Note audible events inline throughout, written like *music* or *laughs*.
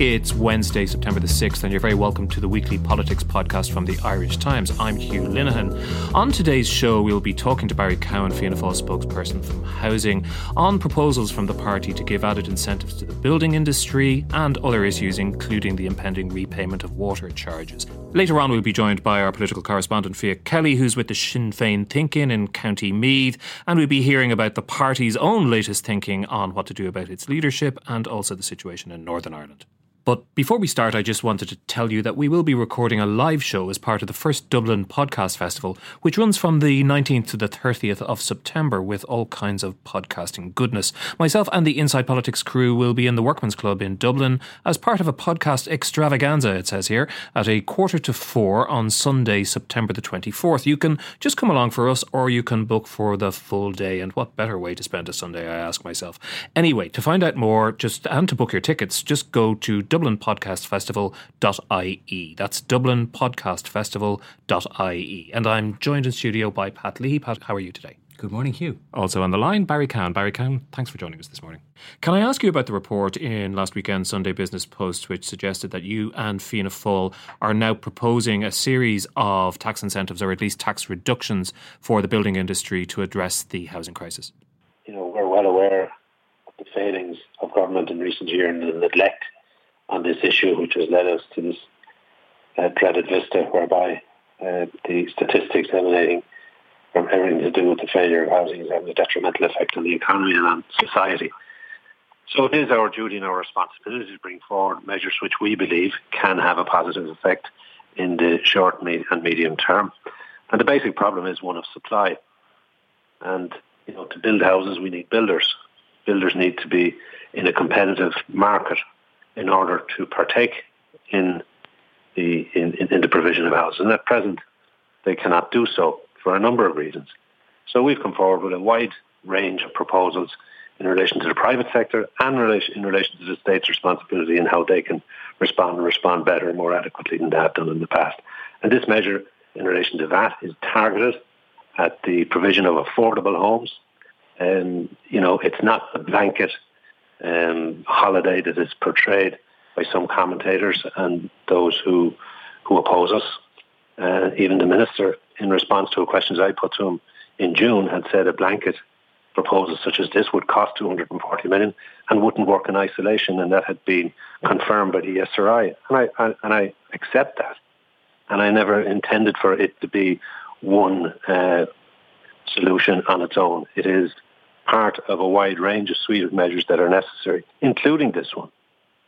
It's Wednesday, September the 6th, and you're very welcome to the weekly politics podcast from the Irish Times. I'm Hugh Linehan. On today's show, we'll be talking to Barry Cowen, Fianna Fáil spokesperson from Housing, on proposals from the party to give added incentives to the building industry and other issues, including the impending repayment of water charges. Later on, we'll be joined by our political correspondent, Fiach Kelly, who's with the Sinn Féin Think In in County Meath, and we'll be hearing about the party's own latest thinking on what to do about its leadership and also the situation in Northern Ireland. But before we start, I just wanted to tell you that we will be recording a live show as part of the first Dublin Podcast Festival, which runs from the 19th to the 30th of September with all kinds of podcasting goodness. Myself and the Inside Politics crew will be in the Workman's Club in Dublin as part of a podcast extravaganza, it says here, at a quarter to four on Sunday, September the 24th. You can just come along for us or you can book for the full day. And what better way to spend a Sunday, I ask myself. Anyway, to find out more just and to book your tickets, just go to dublinpodcastfestival.ie. That's dublinpodcastfestival.ie. And I'm joined in studio by Pat Leahy. Pat, how are you today? Good morning, Hugh. Also on the line, Barry Cowen. Barry Cowen, thanks for joining us this morning. Can I ask you about the report in last weekend's Sunday Business Post, which suggested that you and Fianna Fáil are now proposing a series of tax incentives, or at least tax reductions, for the building industry to address the housing crisis? You know, we're well aware of the failings of government in recent years and the neglect on this issue, which has led us to this uh, dreaded vista whereby uh, the statistics emanating from everything to do with the failure of housing is having a detrimental effect on the economy and on society. So it is our duty and our responsibility to bring forward measures which we believe can have a positive effect in the short and medium term. And the basic problem is one of supply. And you know, to build houses, we need builders. Builders need to be in a competitive market in order to partake in the in, in the provision of houses. And at present, they cannot do so for a number of reasons. So we've come forward with a wide range of proposals in relation to the private sector and in relation, in relation to the state's responsibility and how they can respond and respond better and more adequately than they have done in the past. And this measure in relation to that is targeted at the provision of affordable homes. And, you know, it's not a blanket um, holiday that is portrayed by some commentators and those who who oppose us. Uh, even the minister, in response to questions I put to him in June, had said a blanket proposal such as this would cost 240 million and wouldn't work in isolation, and that had been confirmed by the ESRI. And I, I and I accept that, and I never intended for it to be one uh, solution on its own. It is part of a wide range of suite of measures that are necessary, including this one,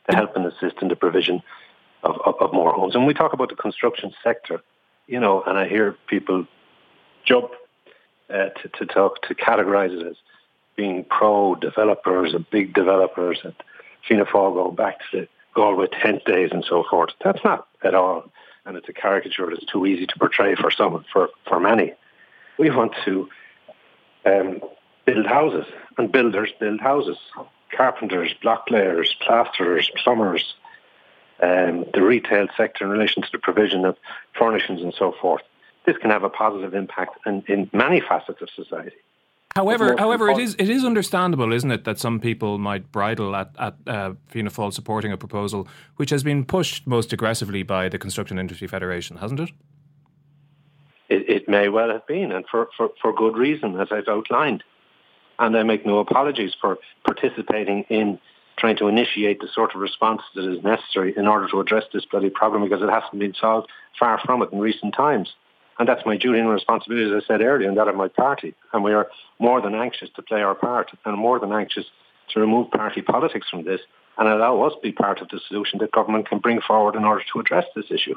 to help and assist in the provision of, of, of more homes. And we talk about the construction sector, you know, and I hear people jump uh, to, to talk, to categorize it as being pro-developers and big developers and Fianna Fáil going back to the Galway tent days and so forth. That's not at all. And it's a caricature that's too easy to portray for some, for, for many. We want to um, build houses, and builders build houses. Carpenters, blocklayers, plasterers, plumbers, um, the retail sector in relation to the provision of furnishings and so forth. This can have a positive impact in, in many facets of society. However, however, it is it is understandable, isn't it, that some people might bridle at at uh, Fianna Fáil supporting a proposal which has been pushed most aggressively by the Construction Industry Federation, hasn't it? It, it may well have been, and for, for, for good reason, as I've outlined and I make no apologies for participating in trying to initiate the sort of response that is necessary in order to address this bloody problem because it hasn't been solved far from it in recent times. And that's my duty and responsibility, as I said earlier, and that of my party. And we are more than anxious to play our part and more than anxious to remove party politics from this and allow us to be part of the solution that government can bring forward in order to address this issue.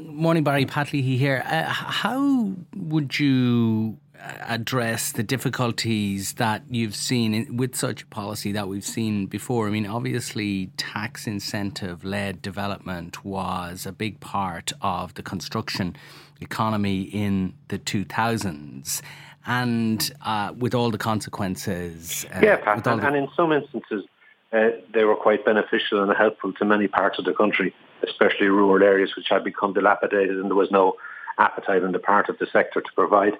Morning, Barry Pat Leahy here. Uh, how would you address the difficulties that you've seen in, with such a policy that we've seen before. I mean, obviously, tax incentive led development was a big part of the construction economy in the 2000s. And uh, with all the consequences. Uh, yeah, Pat, and, the... and, in some instances, uh, they were quite beneficial and helpful to many parts of the country, especially rural areas which had become dilapidated and there was no appetite on the part of the sector to provide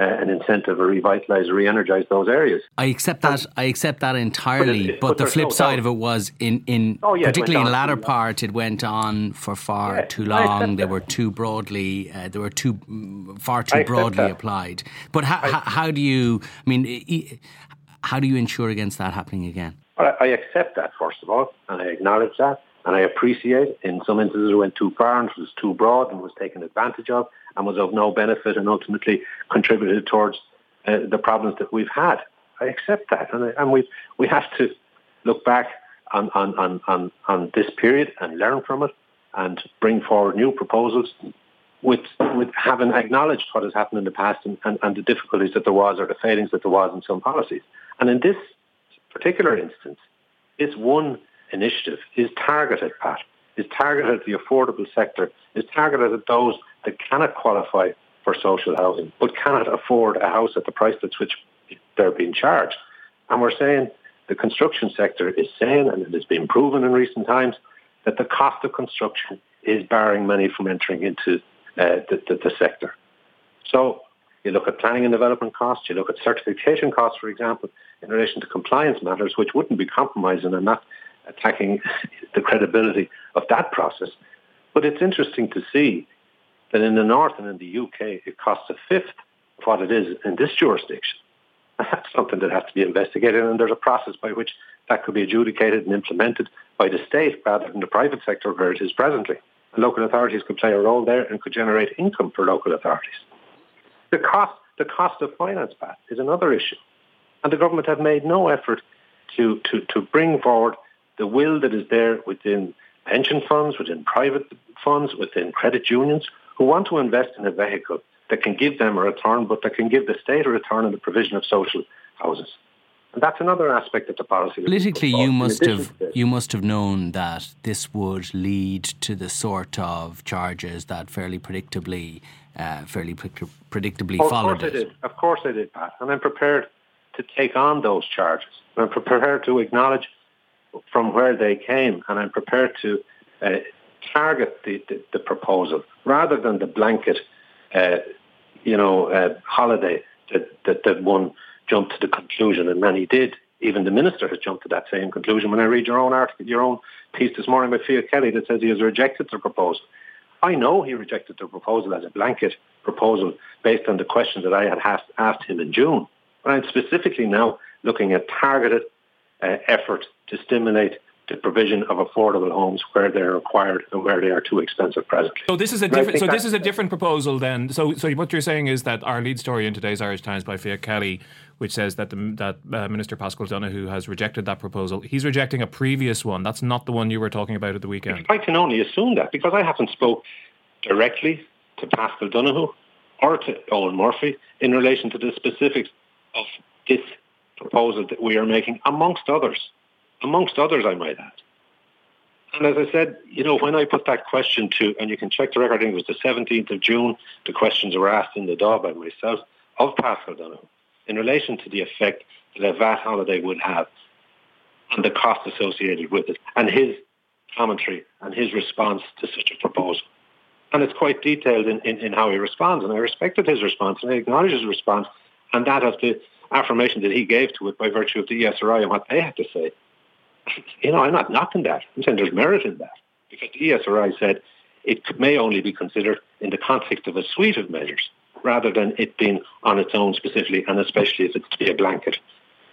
uh, an incentive or revitalise or re-energise those areas. I accept that. I accept that entirely. But, it, but, but the flip no side doubt. of it was in in oh, yeah, particularly in the latter part, it went on for far yeah, too long. They were too broadly. Uh, they were too mm, far too broadly that. applied. But how, I, how do you? I mean, how do you ensure against that happening again? I accept that first of all, and I acknowledge that. And I appreciate in some instances it went too far and was too broad and was taken advantage of and was of no benefit and ultimately contributed towards uh, the problems that we've had. I accept that. And, and we, we have to look back on, on, on, on, on this period and learn from it and bring forward new proposals with, with having acknowledged what has happened in the past and, and, and the difficulties that there was or the failings that there was in some policies. And in this particular instance, this one initiative is targeted at, is targeted at the affordable sector, is targeted at those that cannot qualify for social housing, but cannot afford a house at the price at which they're being charged. And we're saying the construction sector is saying, and it has been proven in recent times, that the cost of construction is barring many from entering into uh, the, the, the sector. So you look at planning and development costs, you look at certification costs, for example, in relation to compliance matters, which wouldn't be compromising and not attacking *laughs* the credibility of that process. But it's interesting to see that in the north and in the UK, it costs a fifth of what it is in this jurisdiction. *laughs* That's something that has to be investigated, and there's a process by which that could be adjudicated and implemented by the state rather than the private sector where it is presently. And local authorities could play a role there and could generate income for local authorities. The cost, the cost of finance, Pat, is another issue. And the government have made no effort to, to, to bring forward the will that is there within pension funds, within private funds, within credit unions, who want to invest in a vehicle that can give them a return, but that can give the state a return in the provision of social houses. And that's another aspect of the policy. Politically, you must have you must have known that this would lead to the sort of charges that fairly predictably, uh, fairly predictably oh, followed. Of course it. I did. Of course I did, Pat. And I'm prepared to take on those charges. I'm prepared to acknowledge from where they came, and I'm prepared to uh, target the, the, the, proposal rather than the blanket, uh, you know, uh, holiday that, that, that one jumped to the conclusion, and many did. Even the minister has jumped to that same conclusion. When I read your own article, your own piece this morning by Fiach Kelly that says he has rejected the proposal. I know he rejected the proposal as a blanket proposal based on the questions that I had asked, asked him in June. But I'm specifically now looking at targeted uh, effort to stimulate the provision of affordable homes where they're required and where they are too expensive presently. So this is a different. So this is a different proposal then. So so what you're saying is that our lead story in today's Irish Times by Fiach Kelly, which says that the, that uh, Minister Paschal Donohoe has rejected that proposal. He's rejecting a previous one. That's not the one you were talking about at the weekend. I can only assume that because I haven't spoke directly to Paschal Donohoe or to Eoghan Murphy in relation to the specifics of this proposal that we are making, amongst others amongst others, I might add. And as I said, you know, when I put that question to, and you can check the record, I think it was the 17th of June, the questions were asked in the Dáil by myself of Donohoe in relation to the effect that a VAT holiday would have and the cost associated with it, and his commentary and his response to such a proposal. And it's quite detailed in, in, in how he responds, and I respected his response, and I acknowledge his response, and that of the affirmation that he gave to it by virtue of the ESRI and what they had to say. *laughs* You know, I'm not knocking that. I'm saying there's merit in that. Because the ESRI said it may only be considered in the context of a suite of measures rather than it being on its own specifically, and especially if it's to be a blanket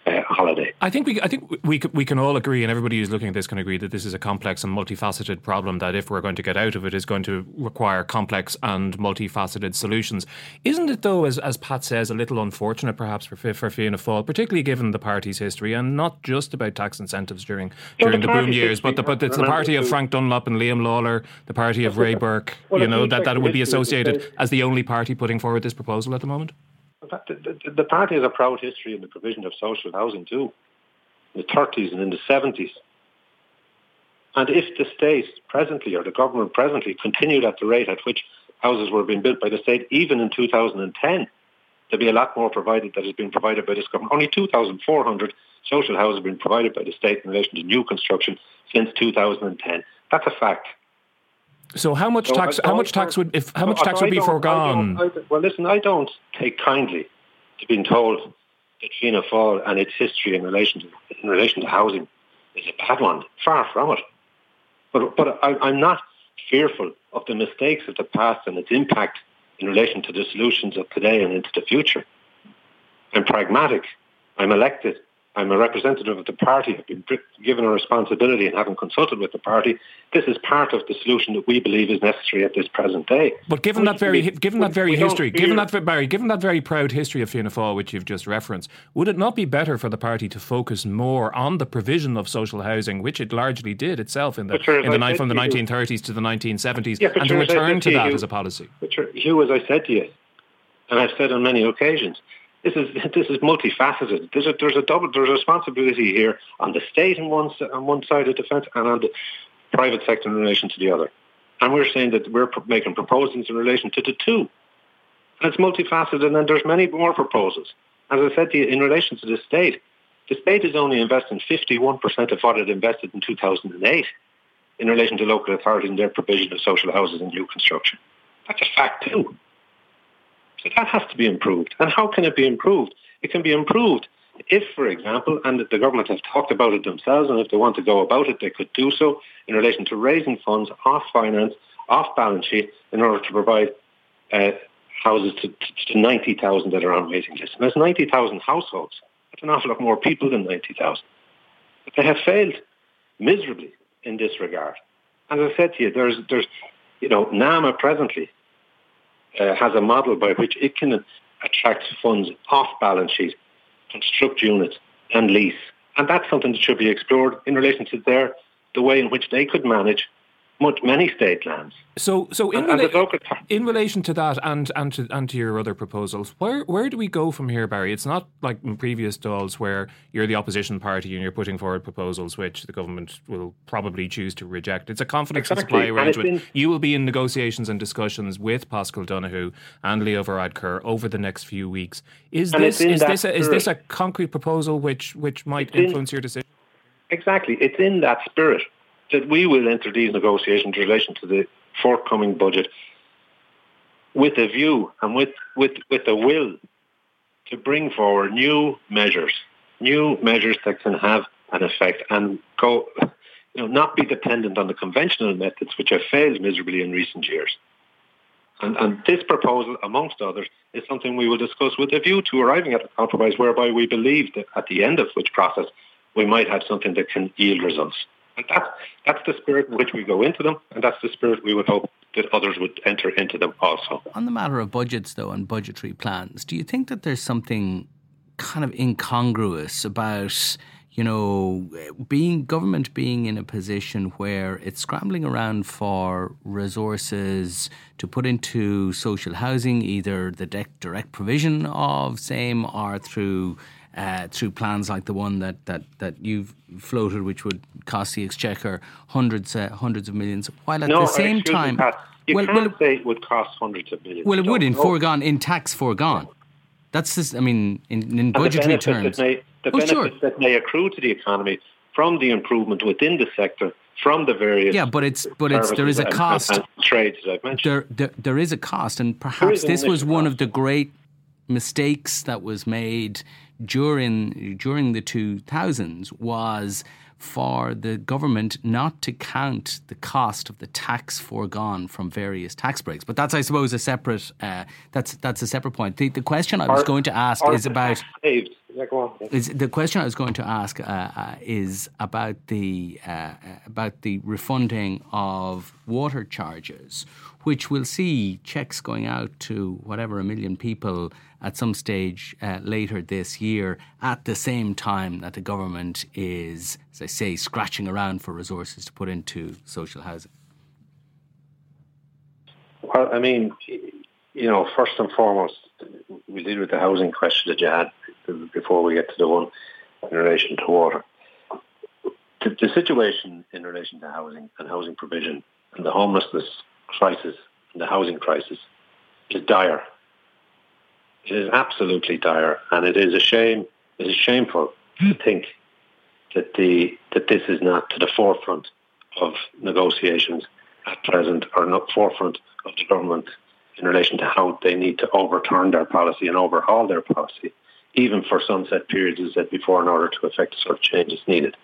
uh, holiday. I think we I think we we can all agree, and everybody who's looking at this can agree that this is a complex and multifaceted problem. That if we're going to get out of it, is going to require complex and multifaceted solutions. Isn't it though, as as Pat says, a little unfortunate perhaps for for Fianna Fáil, particularly given the party's history, and not just about tax incentives during during the, the boom years, but the, but it's the party of Frank Dunlop and Liam Lawlor, the party of Ray Burke. Well, you know that that would be associated as the only party putting forward this proposal at the moment. The, party has a proud history in the provision of social housing too, in the 30s and in the 70s. And if the state presently, or the government presently, continued at the rate at which houses were being built by the state, even in 2010, there'd be a lot more provided that has been provided by this government. Only 2,400 social houses have been provided by the state in relation to new construction since 2010. That's a fact. So how much so tax? I, how much tax would if how much tax would be foregone? I well, listen, I don't take kindly to being told that Fianna Fáil and its history in relation to in relation to housing is a bad one. Far from it. But but I, I'm not fearful of the mistakes of the past and its impact in relation to the solutions of today and into the future. I'm pragmatic. I'm elected. I'm a representative of the party. I've been given a responsibility and haven't consulted with the party. This is part of the solution that we believe is necessary at this present day. But given that very, given that very history, given that Barry, given that very proud history of Fianna Fáil, which you've just referenced, would it not be better for the party to focus more on the provision of social housing, which it largely did itself in the sure, in the from the 1930s to the 1970s, yeah, and to return to that as a policy? But Hugh, as I said to you, and I've said on many occasions, this is *laughs* this is multifaceted. There's a there's a double there's a responsibility here on the state on one on one side of defence and on the private sector in relation to the other. And we're saying that we're making proposals in relation to the two. And it's multifaceted and then there's many more proposals. As I said to you, in relation to the state, the state is only investing 51% of what it invested in 2008 in relation to local authorities and their provision of social houses and new construction. That's a fact too. That has to be improved. And how can it be improved? It can be improved if, for example, and the government have talked about it themselves, and if they want to go about it, they could do so in relation to raising funds off finance, off balance sheet, in order to provide uh, houses to, to, to 90,000 that are on waiting lists. And there's 90,000 households. That's an awful lot more people than 90,000. But they have failed miserably in this regard. As I said to you, there's, there's you know, NAMA presently uh, has a model by which it can attract funds off balance sheet, construct units and lease. And that's something that should be explored in relation to their the way in which they could manage much many state lands. So, so in, and, rela- and in relation to that, and and to and to your other proposals, where where do we go from here, Barry? It's not like in previous Dáils where you're the opposition party and you're putting forward proposals which the government will probably choose to reject. It's a confidence exactly. supply arrangement. In, you will be in negotiations and discussions with Paschal Donohoe and Leo Varadkar over the next few weeks. Is this is this a, is this a concrete proposal which which might it's influence in, your decision? Exactly, it's in that spirit that we will enter these negotiations in relation to the forthcoming budget with a view and with, with, with a will to bring forward new measures, new measures that can have an effect and go, you know, not be dependent on the conventional methods which have failed miserably in recent years. And, and this proposal, amongst others, is something we will discuss with a view to arriving at a compromise whereby we believe that at the end of which process we might have something that can yield results. And that's, that's the spirit in which we go into them, and that's the spirit we would hope that others would enter into them also. On the matter of budgets, though, and budgetary plans, do you think that there's something kind of incongruous about you know, being government being in a position where it's scrambling around for resources to put into social housing, either the direct provision of same or through uh, through plans like the one that, that, that you've floated, which would cost the exchequer hundreds uh, hundreds of millions, while at no, the same time, you well, can't well, say it would cost hundreds of millions. Well, it would in know. foregone in tax foregone. That's this. I mean, in, in budgetary terms, may, the oh, benefits sure. that may accrue to the economy from the improvement within the sector from the various yeah, but it's but it's there is a cost and, and trades that I've mentioned. There, there, there is a cost, and perhaps this was one of the great mistakes that was made during during the 2000s was for the government not to count the cost of the tax foregone from various tax breaks. But that's, I suppose, a separate uh, that's that's a separate point. The, the question I was going to ask is about. Is, the question I was going to ask uh, uh, is about the uh, about the refunding of water charges, which will see checks going out to whatever a million people at some stage uh, later this year, at the same time that the government is, as I say, scratching around for resources to put into social housing? Well, I mean, you know, first and foremost, we deal with the housing question that you had before we get to the one in relation to water. The, the situation in relation to housing and housing provision and the homelessness crisis and the housing crisis is dire. It is absolutely dire, and it is a shame. It is shameful to think that the that this is not to the forefront of negotiations at present, or not forefront of the government in relation to how they need to overturn their policy and overhaul their policy, even for sunset periods, as said before, in order to effect the sort of changes needed.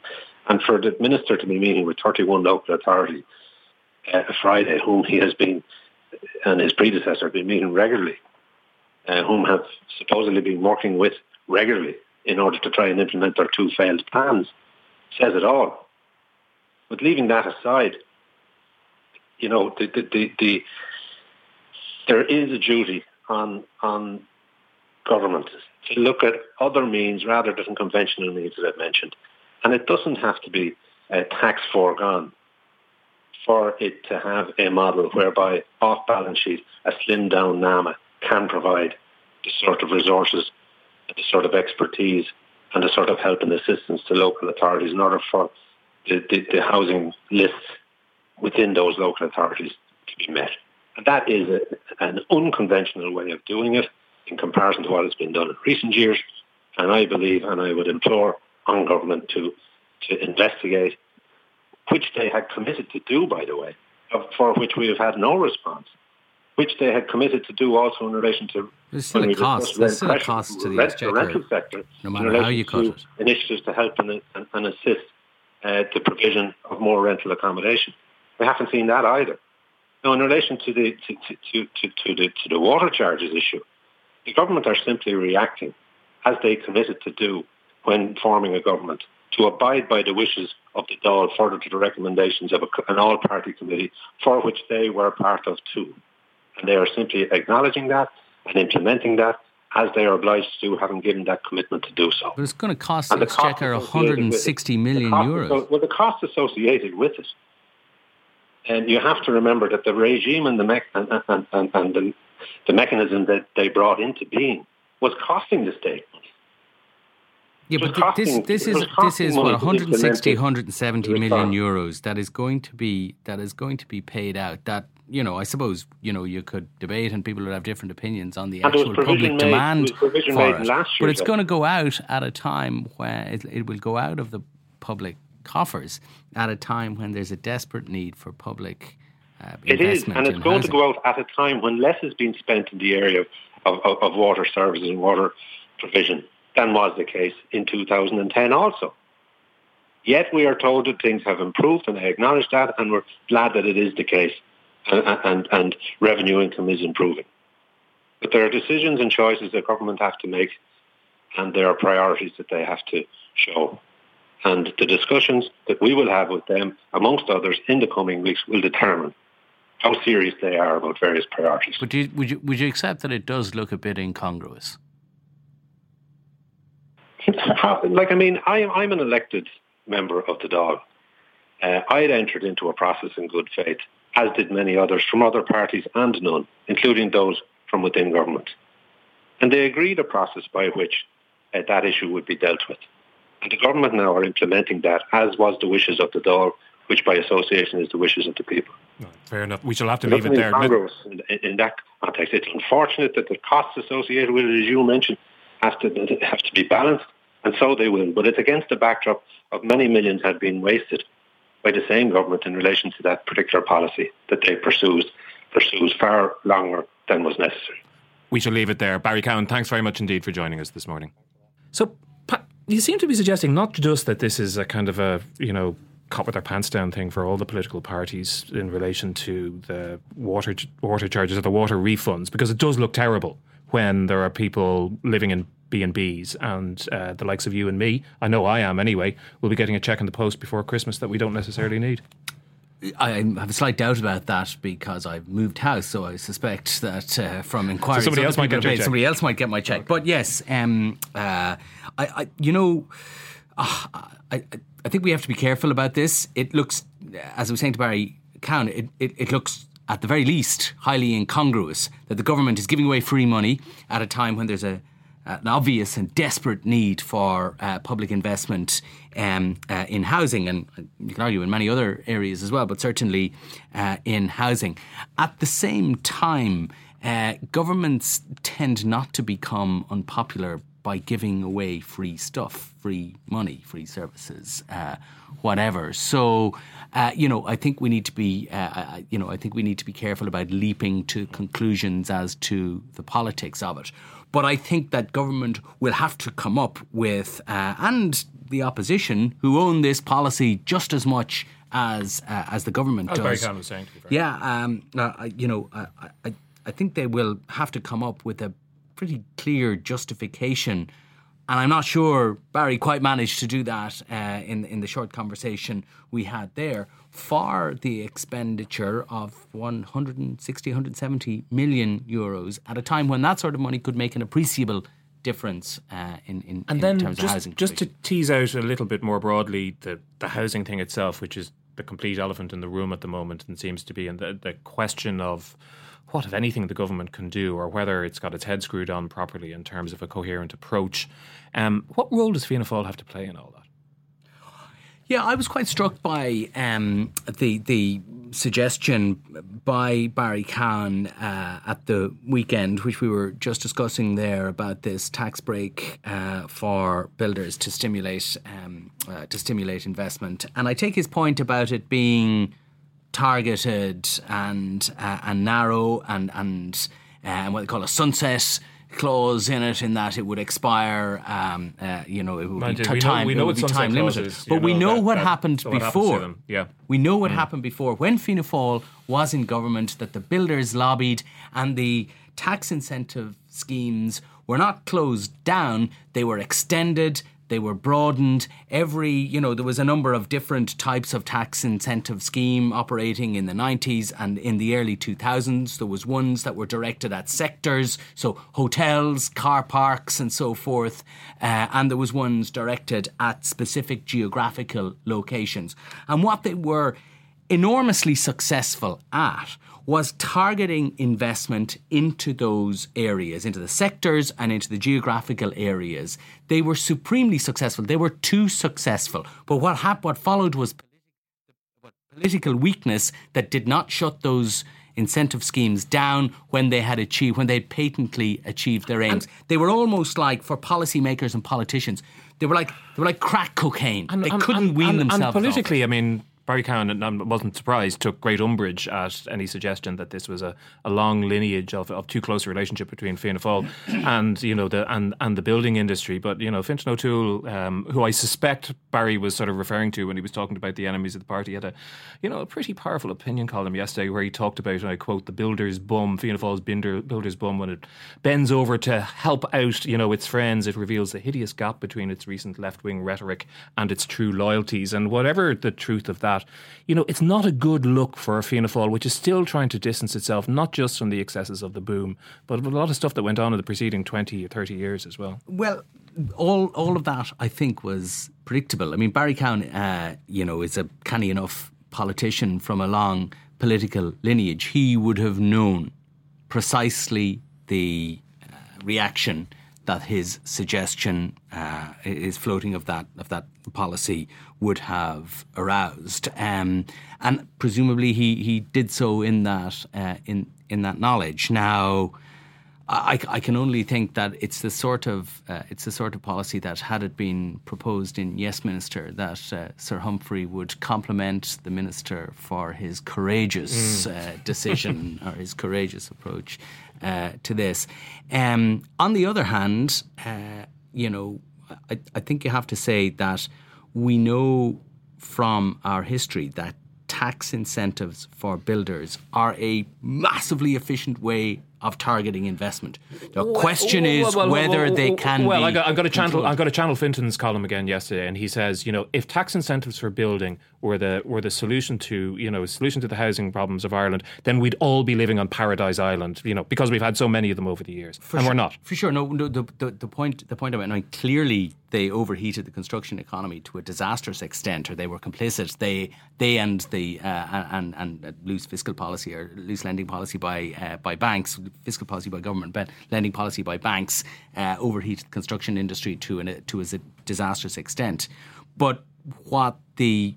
And for the minister to be meeting with 31 local authorities uh, Friday, whom he has been and his predecessor have been meeting regularly, uh, whom have supposedly been working with regularly in order to try and implement their two failed plans, says it all. But leaving that aside, you know, the, the, the, the there is a duty on on government to look at other means rather than conventional means that I've mentioned. And it doesn't have to be a tax foregone for it to have a model whereby off balance sheet, a slimmed down NAMA can provide the sort of resources, the sort of expertise and the sort of help and assistance to local authorities in order for the, the, the housing lists within those local authorities to be met. That is a, an unconventional way of doing it in comparison to what has been done in recent years. And I believe, and I would implore on government to, to investigate, which they had committed to do, by the way, for which we have had no response, which they had committed to do also in relation to there's still a cost. There's still a cost to the rent, exchequer, rental sector, no matter how you cut it. Initiatives to help and, and, and assist uh, the provision of more rental accommodation. We haven't seen that either. Now, in relation to the to, to, to, to, the to the water charges issue, the government are simply reacting, as they committed to do when forming a government, to abide by the wishes of the Dáil further to the recommendations of a, an all-party committee for which they were part of too. And they are simply acknowledging that and implementing that as they are obliged to do, having given that commitment to do so. But it's going to cost the Exchequer 160 million euros. well, the cost associated with it and you have to remember that the regime and the, me- and, and, and, and the, the mechanism that they brought into being was costing the state. Yeah, but costing, this this is this is what 160 170 million euros that is going to be that is going to be paid out that you know I suppose you know you could debate and people would have different opinions on the actual public made, demand for it, but it's going to go out at a time where it, it will go out of the public coffers at a time when there's a desperate need for public uh, it is, and it's going housing. to go out at a time when less is being spent in the area of, of, of water services and water provision than was the case in 2010 also. Yet we are told that things have improved, and I acknowledge that, and we're glad that it is the case, and, and, and revenue income is improving. But there are decisions and choices that government have to make, and there are priorities that they have to show. And the discussions that we will have with them, amongst others, in the coming weeks will determine how serious they are about various priorities. But you, would, you, would you accept that it does look a bit incongruous? like, I mean, I am, I'm an elected member of the Dáil. Uh, I had entered into a process in good faith, as did many others from other parties and none, including those from within government. And they agreed a process by which uh, that issue would be dealt with. And the government now are implementing that, as was the wishes of the Dáil, which by association is the wishes of the people. fair enough. We shall have to leave it there. In, in, that context, it's unfortunate that the costs associated with it, as you mentioned, have to have to be balanced, and so they will. But it's against the backdrop of many millions have been wasted by the same government in relation to that particular policy that they pursues pursues far longer than was necessary. We shall leave it there. Barry Cowen, thanks very much indeed for joining us this morning. So you seem to be suggesting not just that this is a kind of a you know caught with their pants down thing for all the political parties in relation to the water water charges or the water refunds because it does look terrible when there are people living in B and B's and uh, the likes of you and me. I know I am anyway. We'll be getting a check in the post before Christmas that we don't necessarily need. I have a slight doubt about that because I've moved house, so I suspect that uh, from inquiries, so somebody else might get paid, somebody else might get my check. But yes, um, uh, I, I, you know, uh, I, I think we have to be careful about this. It looks, as I was saying to Barry Cowen, it, it, it looks at the very least, highly incongruous that the government is giving away free money at a time when there's a an obvious and desperate need for uh, public investment um, uh, in housing, and you can argue in many other areas as well, but certainly uh, in housing. At the same time, uh, governments tend not to become unpopular by giving away free stuff, free money, free services, uh, whatever. So, uh, you know, I think we need to be, uh, you know, I think we need to be careful about leaping to conclusions as to the politics of it. But I think that government will have to come up with, uh, and the opposition, who own this policy just as much as uh, as the government does. Very kind of saying. Yeah, um, uh, you know, I, I, I think they will have to come up with a pretty clear justification. And I'm not sure Barry quite managed to do that uh, in in the short conversation we had there for the expenditure of 160, 170 million euros at a time when that sort of money could make an appreciable difference uh, in, in, and in then terms just, of housing. Just to tease out a little bit more broadly the, the housing thing itself, which is the complete elephant in the room at the moment and seems to be, and the, the question of what, if anything, the government can do, or whether it's got its head screwed on properly in terms of a coherent approach. Um, what role does Fianna Fáil have to play in all that? Yeah, I was quite struck by um, the the suggestion by Barry Cowen uh, at the weekend, which we were just discussing there about this tax break uh, for builders to stimulate um, uh, to stimulate investment. And I take his point about it being targeted and uh, and narrow and and uh, what they call a sunset clause in it, in that it would expire. Um, uh, you know, it would Mind be t- we know- time. we it know would what be time limited. clauses, But we know, know that- what that- happened what happens to before. them, yeah. We know Mm. what happened before when Fianna Fáil was in government. That the builders lobbied and the tax incentive schemes were not closed down; they were extended. They were broadened. Every, you know, there was a number of different types of tax incentive scheme operating in the 90s and in the early 2000s. There was ones that were directed at sectors, so hotels, car parks, and so forth. Uh, and there was ones directed at specific geographical locations. And what they were enormously successful at was targeting investment into those areas, into the sectors and into the geographical areas. They were supremely successful. They were too successful. But what happened, what followed was political weakness that did not shut those incentive schemes down when they had achieved when they had patently achieved their aims. And they were almost like for policymakers and politicians. They were like they were like crack cocaine. And, they and, couldn't wean themselves. And politically, off. I mean, Barry Cowen, and I wasn't surprised, took great umbrage at any suggestion that this was a, a long lineage of, of too close a relationship between Fianna Fáil and you know the and, and the building industry. But you know, Fintan O'Toole, um, who I suspect Barry was sort of referring to when he was talking about the enemies of the party, had a you know a pretty powerful opinion column yesterday where he talked about, and I quote, the builder's bum, Fianna Fáil's builder's bum, when it bends over to help out you know its friends, it reveals the hideous gap between its recent left wing rhetoric and its true loyalties. And whatever the truth of that, you know, it's not a good look for Fianna Fáil, which is still trying to distance itself not just from the excesses of the boom, but a lot of stuff that went on in the preceding 20 or 30 years as well. Well, all all of that I think was predictable. I mean, Barry Cowen, uh, you know, is a canny enough politician from a long political lineage. He would have known precisely the uh, reaction that his suggestion, uh, his floating of that of that policy would have aroused, um, and presumably he, he did so in that uh, in in that knowledge. Now, I, I, can only think that it's the sort of uh, it's the sort of policy that had it been proposed in Yes Minister that uh, Sir Humphrey would compliment the minister for his courageous mm. uh, decision *laughs* or his courageous approach uh, to this. Um, on the other hand, uh, you know, I, I think you have to say that we know from our history that tax incentives for builders are a massively efficient way of targeting investment. The question is well, well, whether they can. Well, I got, I got a channel. I got a channel Fintan's column again yesterday, and he says, you know, if tax incentives for building were the were the solution to you know solution to the housing problems of Ireland, then we'd all be living on Paradise Island, you know, because we've had so many of them over the years, for and sure, we're not. For sure, no. no the, the, the point the point about I mean, clearly they overheated the construction economy to a disastrous extent, or they were complicit. They they and the uh, and and loose fiscal policy or loose lending policy by uh, by banks, fiscal policy by government, but lending policy by banks uh, overheated the construction industry to an, to a disastrous extent. But what the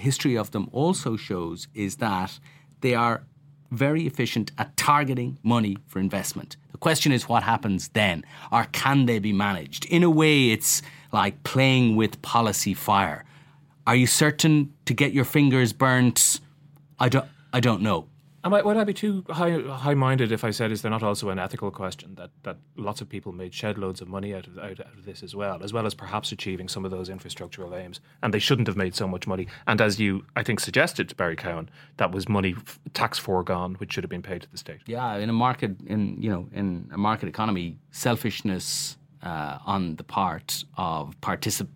history of them also shows is that they are very efficient at targeting money for investment. The question is what happens then, or can they be managed? In a way, it's like playing with policy fire. Are you certain to get your fingers burnt? I don't, I don't know. Am I, would I be too high high minded if I said is there not also an ethical question that, that lots of people made shed loads of money out of, out, out of this as well, as well as perhaps achieving some of those infrastructural aims, and they shouldn't have made so much money. And as you I think suggested, to Barry Cowen, that was money tax foregone, which should have been paid to the state. Yeah, in a market in you know in a market economy, selfishness uh, on the part of particip-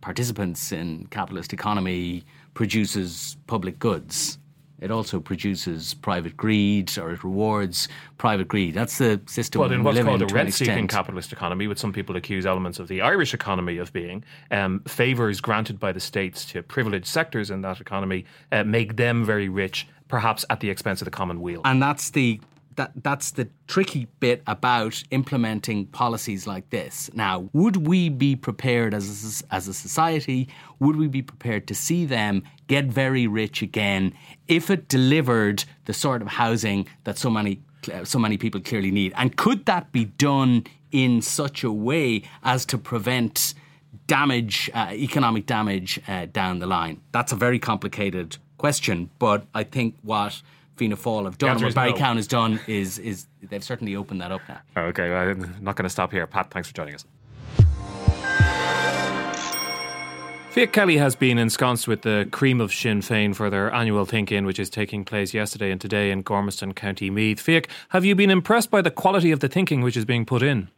participants in capitalist economy produces public goods it also produces private greed or it rewards private greed. That's the system. Well, in what's called a rent-seeking capitalist economy, which some people accuse elements of the Irish economy of being, um, favours granted by the states to privileged sectors in that economy uh, make them very rich, perhaps at the expense of the common weal. And that's the that that's the tricky bit about implementing policies like this. Now, would we be prepared as a, as a society? Would we be prepared to see them get very rich again if it delivered the sort of housing that so many so many people clearly need? And could that be done in such a way as to prevent damage, uh, economic damage uh, down the line? That's a very complicated question, but I think what Fianna Fáil have done, what Barry no. Cowen has done, is is they've certainly opened that up now. Okay, well, I'm not going to stop here. Pat, thanks for joining us. Fiach Kelly has been ensconced with the cream of Sinn Féin for their annual Think In, which is taking place yesterday and today in Gormanston, County Meath. Fiach, have you been impressed by the quality of the thinking which is being put in?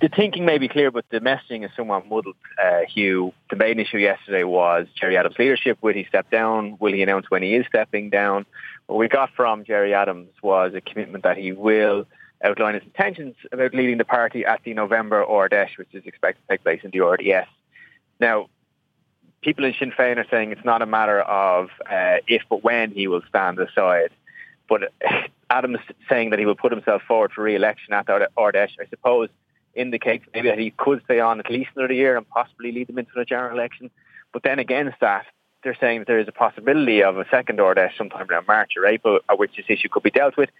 The thinking may be clear, but the messaging is somewhat muddled. Uh, Hugh, the main issue yesterday was Gerry Adams' leadership. Will he step down? Will he announce when he is stepping down? What we got from Gerry Adams was a commitment that he will outline his intentions about leading the party at the November Fheis, which is expected to take place in the RDS. Now, people in Sinn Féin are saying it's not a matter of uh, if but when he will stand aside. But *laughs* Adams saying that he will put himself forward for re-election at Ard I suppose, indicates maybe that he could stay on at least another year and possibly lead them into a general election. But then against that, they're saying that there is a possibility of a second order sometime around March or April, at which this issue could be dealt with.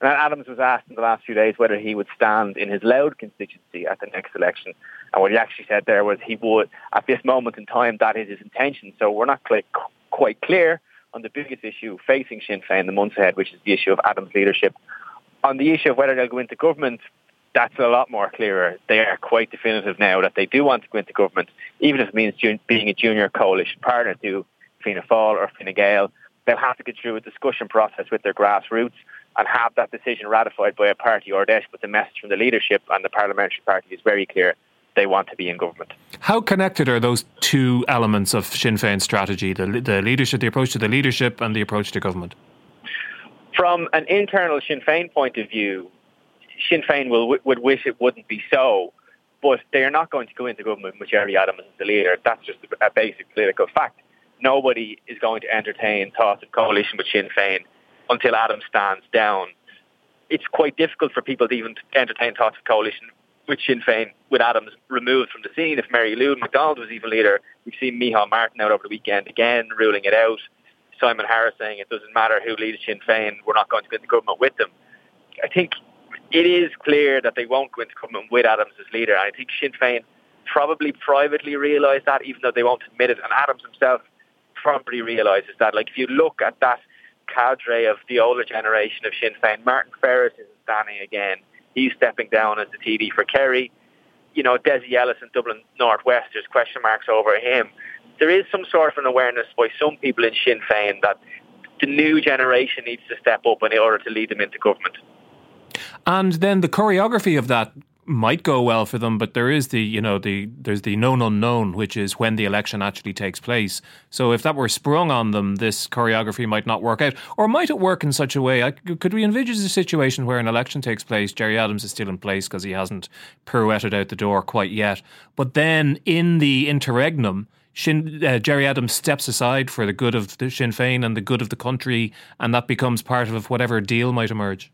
And Adams was asked in the last few days whether he would stand in his Louth constituency at the next election. And what he actually said there was he would, at this moment in time, that is his intention. So we're not quite, quite clear on the biggest issue facing Sinn Féin in the months ahead, which is the issue of Adams' leadership. On the issue of whether they'll go into government, that's a lot more clearer. They are quite definitive now that they do want to go into government, even if it means being a junior coalition partner to Fianna Fáil or Fine Gael. They'll have to get through a discussion process with their grassroots and have that decision ratified by a party Ard Fheis. But the message from the leadership and the parliamentary party is very clear. They want to be in government. How connected are those two elements of Sinn Féin's strategy, the, the leadership, the approach to the leadership and the approach to government? From an internal Sinn Féin point of view, Sinn Féin will, would wish it wouldn't be so, but they are not going to go into government with Gerry Adams as the leader. That's just a basic political fact. Nobody is going to entertain thoughts of coalition with Sinn Féin until Adams stands down. It's quite difficult for people to even entertain thoughts of coalition with Sinn Féin with Adams removed from the scene. If Mary Lou McDonald was even leader, we've seen Micheál Martin out over the weekend again ruling it out. Simon Harris saying it doesn't matter who leads Sinn Féin, we're not going to go into government with them. I think it is clear that they won't go into government with Adams as leader. I think Sinn Féin probably privately realise that, even though they won't admit it. And Adams himself probably realises that. Like if you look at that cadre of the older generation of Sinn Féin, Martin Ferris is standing again. He's stepping down as the TD for Kerry. You know, Dessie Ellis in Dublin Northwest, there's question marks over him. There is some sort of an awareness by some people in Sinn Féin that the new generation needs to step up in order to lead them into government. And then the choreography of that might go well for them, but there is the you know the there's the known unknown, which is when the election actually takes place. So if that were sprung on them, this choreography might not work out, or might it work in such a way? Could we envisage a situation where an election takes place, Gerry Adams is still in place because he hasn't pirouetted out the door quite yet, but then in the interregnum. Sinn, uh, Gerry Adams steps aside for the good of the Sinn Féin and the good of the country, and that becomes part of whatever deal might emerge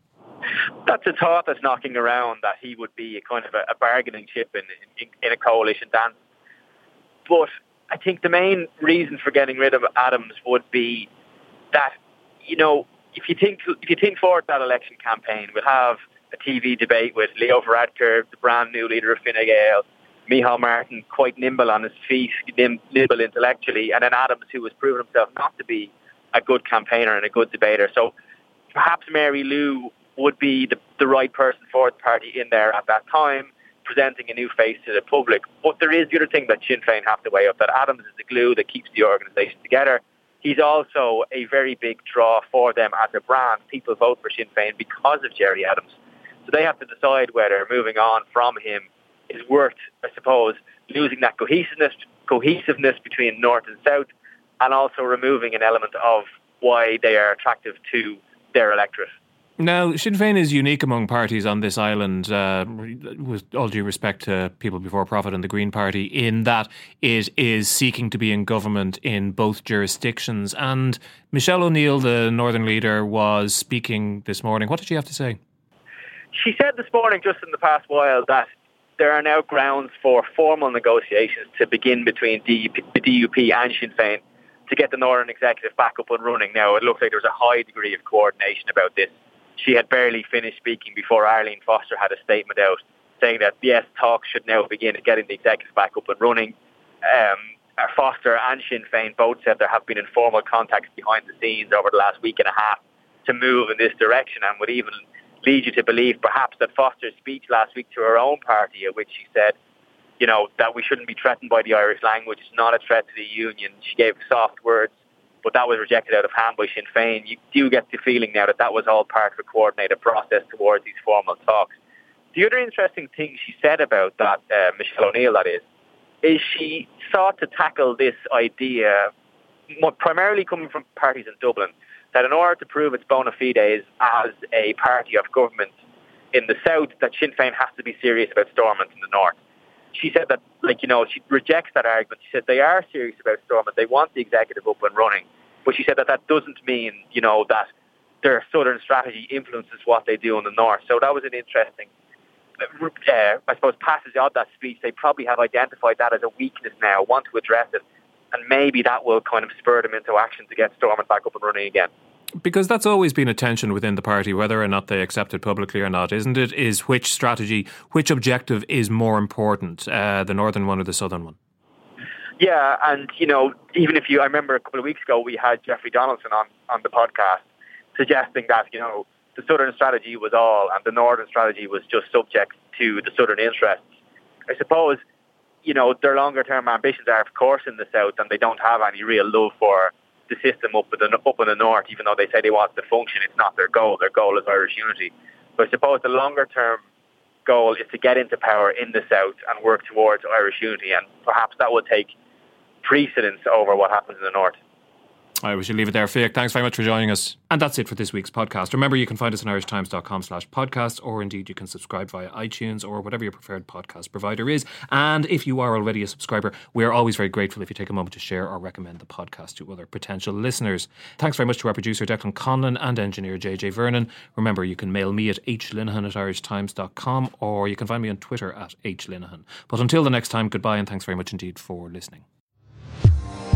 that's a thought that's knocking around that he would be a kind of a, a bargaining chip in, in, in a coalition dance. But I think the main reason for getting rid of Adams would be that you know if you think if you think forward that election campaign, we'll have a TV debate with Leo Varadkar, the brand new leader of Fine Gael, Micheál Martin, quite nimble on his feet, nimble intellectually, and then Adams, who has proven himself not to be a good campaigner and a good debater. So perhaps Mary Lou would be the, the right person for the party in there at that time, presenting a new face to the public. But there is the other thing that Sinn Féin have to weigh up, that Adams is the glue that keeps the organisation together. He's also a very big draw for them as a brand. People vote for Sinn Féin because of Gerry Adams. So they have to decide whether moving on from him is worth, I suppose, losing that cohesiveness, cohesiveness between North and South, and also removing an element of why they are attractive to their electorate. Now, Sinn Féin is unique among parties on this island, uh, with all due respect to People Before Profit and the Green Party, in that it is seeking to be in government in both jurisdictions. And Michelle O'Neill, the Northern leader, was speaking this morning. What did she have to say? She said this morning, just in the past while, that there are now grounds for formal negotiations to begin between the DUP and Sinn Féin to get the Northern Executive back up and running. Now, it looks like there's a high degree of coordination about this she had barely finished speaking before Arlene Foster had a statement out saying that yes, talks should now begin getting the executive back up and running. Um, Foster and Sinn Féin both said there have been informal contacts behind the scenes over the last week and a half to move in this direction and would even lead you to believe perhaps that Foster's speech last week to her own party, at which she said, you know, that we shouldn't be threatened by the Irish language. It's not a threat to the union. She gave soft words but that was rejected out of hand by Sinn Féin. You do get the feeling now that that was all part of a coordinated process towards these formal talks. The other interesting thing she said about that, uh, Michelle O'Neill, that is, is she sought to tackle this idea, primarily coming from parties in Dublin, that in order to prove its bona fides as a party of government in the south, that Sinn Féin has to be serious about Stormont in the north she said that, like, you know, she rejects that argument. She said they are serious about Stormont. They want the executive up and running. But she said that that doesn't mean, you know, that their southern strategy influences what they do in the north. So that was an interesting, uh, I suppose, passage of that speech. They probably have identified that as a weakness now, want to address it. And maybe that will kind of spur them into action to get Stormont back up and running again because that's always been a tension within the party, whether or not they accept it publicly or not, isn't it? Is which strategy, which objective is more important, uh, the northern one or the southern one? Yeah, and you know, even if you, I remember a couple of weeks ago we had Jeffrey Donaldson on on the podcast suggesting that you know the southern strategy was all, and the northern strategy was just subject to the southern interests. I suppose, you know, their longer term ambitions are, of course, in the south, and they don't have any real love for the system up in the up in the north, even though they say they want to function, it's not their goal. Their goal is Irish unity. But I suppose the longer term goal is to get into power in the south and work towards Irish unity, and perhaps that will take precedence over what happens in the north. All right, we should leave it there. Fiach, thanks very much for joining us. And that's it for this week's podcast. Remember, you can find us on irishtimes.com slash podcast, or indeed you can subscribe via iTunes or whatever your preferred podcast provider is. And if you are already a subscriber, we are always very grateful if you take a moment to share or recommend the podcast to other potential listeners. Thanks very much to our producer, Declan Conlon, and engineer, JJ Vernon. Remember, you can mail me at hlinehan at irishtimes.com, or you can find me on Twitter at hlinehan. But until the next time, goodbye and thanks very much indeed for listening. Thank you.